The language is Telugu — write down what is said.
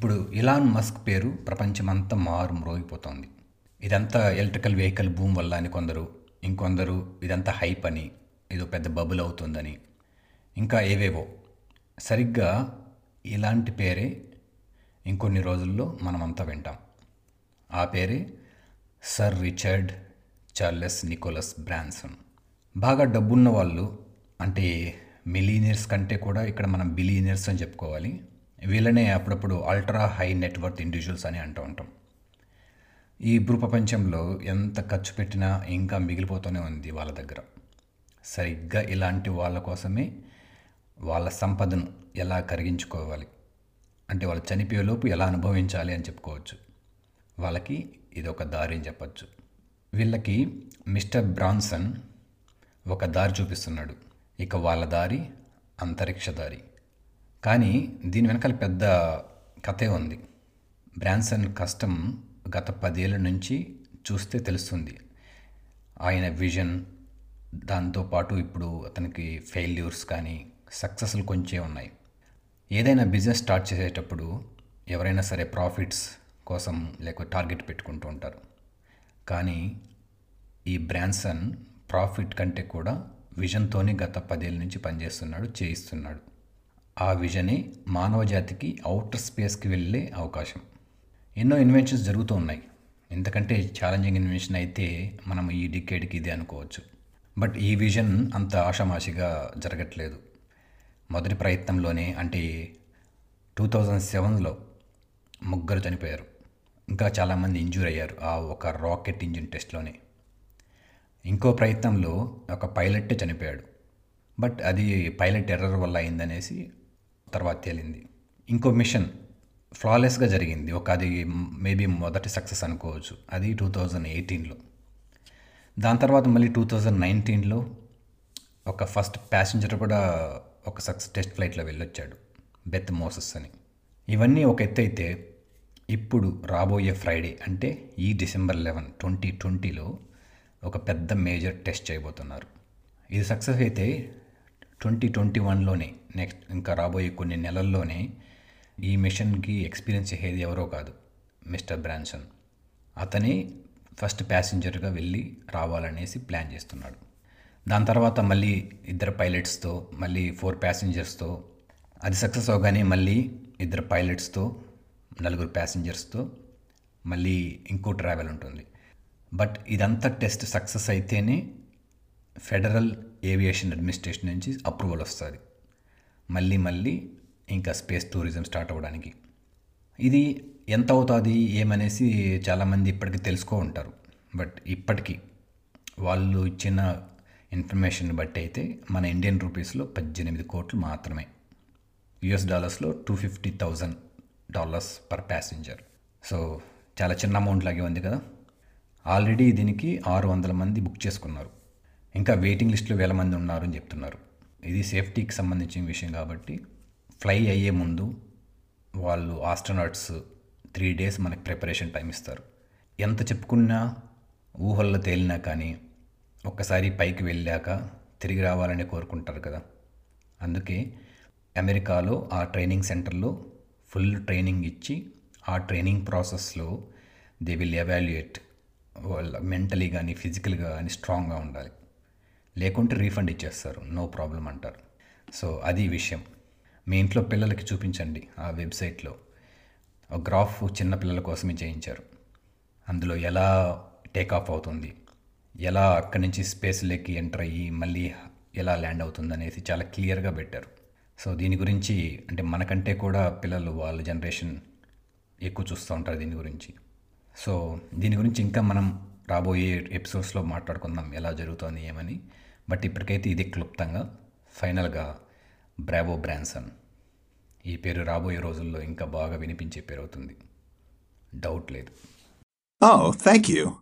ఇప్పుడు ఇలాన్ మస్క్ పేరు ప్రపంచమంతా మారు మ్రోగిపోతోంది ఇదంతా ఎలక్ట్రికల్ వెహికల్ భూమ్ వల్ల అని కొందరు ఇంకొందరు ఇదంతా హైప్ అని ఏదో పెద్ద బబుల్ అవుతుందని ఇంకా ఏవేవో. సరిగ్గా ఇలాంటి పేరే ఇంకొన్ని రోజుల్లో మనమంతా వింటాం. ఆ పేరే sir Richard Charles Nicholas Branson. బాగా డబ్బున్న వాళ్ళు అంటే మిలీనియర్స్ కంటే కూడా ఇక్కడ మనం బిలీనియర్స్ అని చెప్పుకోవాలి. వీళ్ళనే అప్పుడప్పుడు అల్ట్రా హై నెట్వర్త్ ఇండివిజువల్స్ అని అంటూ ఉంటాం. ఈ భూ ప్రపంచంలో ఎంత ఖర్చు పెట్టినా ఇంకా మిగిలిపోతూనే ఉంది వాళ్ళ దగ్గర. సరిగ్గా ఇలాంటి వాళ్ళ కోసమే వాళ్ళ సంపదను ఎలా కరిగించుకోవాలి? అంటే వాళ్ళు చనిపోయేలోపు ఎలా అనుభవించాలి అని చెప్పుకోవచ్చు. వాళ్ళకి ఇది ఒక దారి అని చెప్పచ్చు. వీళ్ళకి మిస్టర్ బ్రాన్సన్ ఒక దారి చూపిస్తున్నాడు. ఇక వాళ్ళ దారి అంతరిక్ష దారి. కానీ దీని వెనకాల పెద్ద కథే ఉంది. బ్రాన్సన్ కష్టం గత పదేళ్ళ నుంచి చూస్తే తెలుస్తుంది. ఆయన విజన్ దాంతోపాటు ఇప్పుడు అతనికి ఫెయిల్యూర్స్ కానీ సక్సెస్లు కొంచెం ఉన్నాయి. ఏదైనా బిజినెస్ స్టార్ట్ చేసేటప్పుడు ఎవరైనా సరే ప్రాఫిట్స్ కోసం లేకపోతే టార్గెట్ పెట్టుకుంటూ ఉంటారు. కానీ ఈ బ్రాన్సన్ ప్రాఫిట్ కంటే కూడా విజన్తోనే గత పదేళ్ళ నుంచి పనిచేస్తున్నాడు చేయిస్తున్నాడు. ఆ విజనే మానవ జాతికి అవుటర్ స్పేస్కి వెళ్ళే అవకాశం. ఎన్నో ఇన్వెన్షన్స్ జరుగుతూ ఉన్నాయి. ఎందుకంటే ఛాలెంజింగ్ ఇన్వెన్షన్ అయితే మనం ఈ డికేడ్కి ఇదే అనుకోవచ్చు. బట్ ఈ విజన్ అంత ఆషామాషిగా జరగట్లేదు. మొదటి ప్రయత్నంలోనే అంటే టూ థౌజండ్ సెవెన్లో ముగ్గురు చనిపోయారు. ఇంకా చాలామంది ఇంజూర్ అయ్యారు ఆ ఒక రాకెట్ ఇంజిన్ టెస్ట్లోనే. ఇంకో ప్రయత్నంలో ఒక పైలట్ చనిపోయాడు. బట్ అది పైలట్ ఎర్రర్ వల్ల అయిందనేసి తర్వాత తేలింది. ఇంకో మిషన్ ఫ్లాలెస్గా జరిగింది. ఒక అది మేబీ మొదటి సక్సెస్ అనుకోవచ్చు. అది టూ థౌజండ్ ఎయిటీన్లో. దాని తర్వాత మళ్ళీ టూ థౌజండ్ నైన్టీన్లో ఒక ఫస్ట్ ప్యాసింజర్ కూడా ఒక సక్సెస్ టెస్ట్ ఫ్లైట్లో వెళ్ళొచ్చాడు. బెత్ మోసస్ అని. ఇవన్నీ ఒక ఎత్తు అయితే ఇప్పుడు రాబోయే ఫ్రైడే అంటే ఈ డిసెంబర్ లెవెన్ ట్వంటీ ట్వంటీలో ఒక పెద్ద మేజర్ టెస్ట్ చేయబోతున్నారు. ఇది సక్సెస్ అయితే ట్వంటీ ట్వంటీ వన్లోనే నెక్స్ట్ ఇంకా రాబోయే కొన్ని నెలల్లోనే ఈ మిషన్కి ఎక్స్పీరియన్స్ చేసేది ఎవరో కాదు మిస్టర్ బ్రాన్సన్. అతనే ఫస్ట్ ప్యాసింజర్గా వెళ్ళి రావాలనేసి ప్లాన్ చేస్తున్నాడు. దాని తర్వాత మళ్ళీ ఇద్దరు పైలట్స్తో మళ్ళీ ఫోర్ ప్యాసింజర్స్తో అది సక్సెస్ అవగానే మళ్ళీ ఇద్దరు పైలట్స్తో నలుగురు ప్యాసింజర్స్తో మళ్ళీ ఇంకో ట్రావెల్ ఉంటుంది. బట్ ఇదంతా టెస్ట్ సక్సెస్ అయితేనే ఫెడరల్ ఏవియేషన్ అడ్మినిస్ట్రేషన్ నుంచి అప్రూవల్ వస్తుంది. మళ్ళీ మళ్ళీ ఇంకా స్పేస్ టూరిజం స్టార్ట్ అవ్వడానికి. ఇది ఎంత అవుతుంది ఏమనేసి చాలామంది ఇప్పటికీ తెలుసుకో ఉంటారు. బట్ ఇప్పటికీ వాళ్ళు ఇచ్చిన ఇన్ఫర్మేషన్ బట్టి అయితే మన ఇండియన్ రూపీస్లో పద్దెనిమిది కోట్లు మాత్రమే. US డాలర్స్లో two fifty thousand dollars per passenger so చాలా చిన్న అమౌంట్ లాగే ఉంది కదా. ఆల్రెడీ దీనికి ఆరు వందల మంది బుక్ చేసుకున్నారు. ఇంకా వెయిటింగ్ లిస్టులో వేల మంది ఉన్నారు అని చెప్తున్నారు. ఇది సేఫ్టీకి సంబంధించిన విషయం కాబట్టి ఫ్లై అయ్యే ముందు వాళ్ళు ఆస్ట్రోనాట్స్ త్రీ డేస్ మనకి ప్రిపరేషన్ టైం ఇస్తారు. ఎంత చెప్పుకున్నా ఊహల్లో తేలినా కానీ ఒక్కసారి పైకి వెళ్ళాక తిరిగి రావాలని కోరుకుంటారు కదా. అందుకే అమెరికాలో ఆ ట్రైనింగ్ సెంటర్లో ఫుల్ ట్రైనింగ్ ఇచ్చి ఆ ట్రైనింగ్ ప్రాసెస్లో దే విల్ ఎవాల్యుయేట్ వాళ్ళ మెంటలీ కానీ ఫిజికల్గా కానీ స్ట్రాంగ్గా ఉండాలి. లేకుంటే రీఫండ్ ఇచ్చేస్తారు. నో ప్రాబ్లం అంటారు. సో అది విషయం. మీ ఇంట్లో పిల్లలకి చూపించండి ఆ వెబ్సైట్లో. ఒక గ్రాఫ్ చిన్న పిల్లల కోసమే చేయించారు. అందులో ఎలా టేక్ ఆఫ్ అవుతుంది ఎలా అక్కడి నుంచి స్పేస్లోకి ఎంటర్ అయ్యి మళ్ళీ ఎలా ల్యాండ్ అవుతుంది అనేసి చాలా క్లియర్గా పెట్టారు. సో దీని గురించి అంటే మనకంటే కూడా పిల్లలు వాళ్ళ జనరేషన్ ఎక్కువ చూస్తూ ఉంటారు దీని గురించి. సో దీని గురించి ఇంకా మనం రాబోయే ఎపిసోడ్స్లో మాట్లాడుకుందాం ఎలా జరుగుతోంది ఏమని. బట్ ఇప్పటికైతే ఇది క్లుప్తంగా ఫైనల్గా బ్రావో బ్రాన్సన్. ఈ పేరు రాబోయే రోజుల్లో ఇంకా బాగా వినిపించే పేరు అవుతుంది డౌట్ లేదు. Oh, thank you.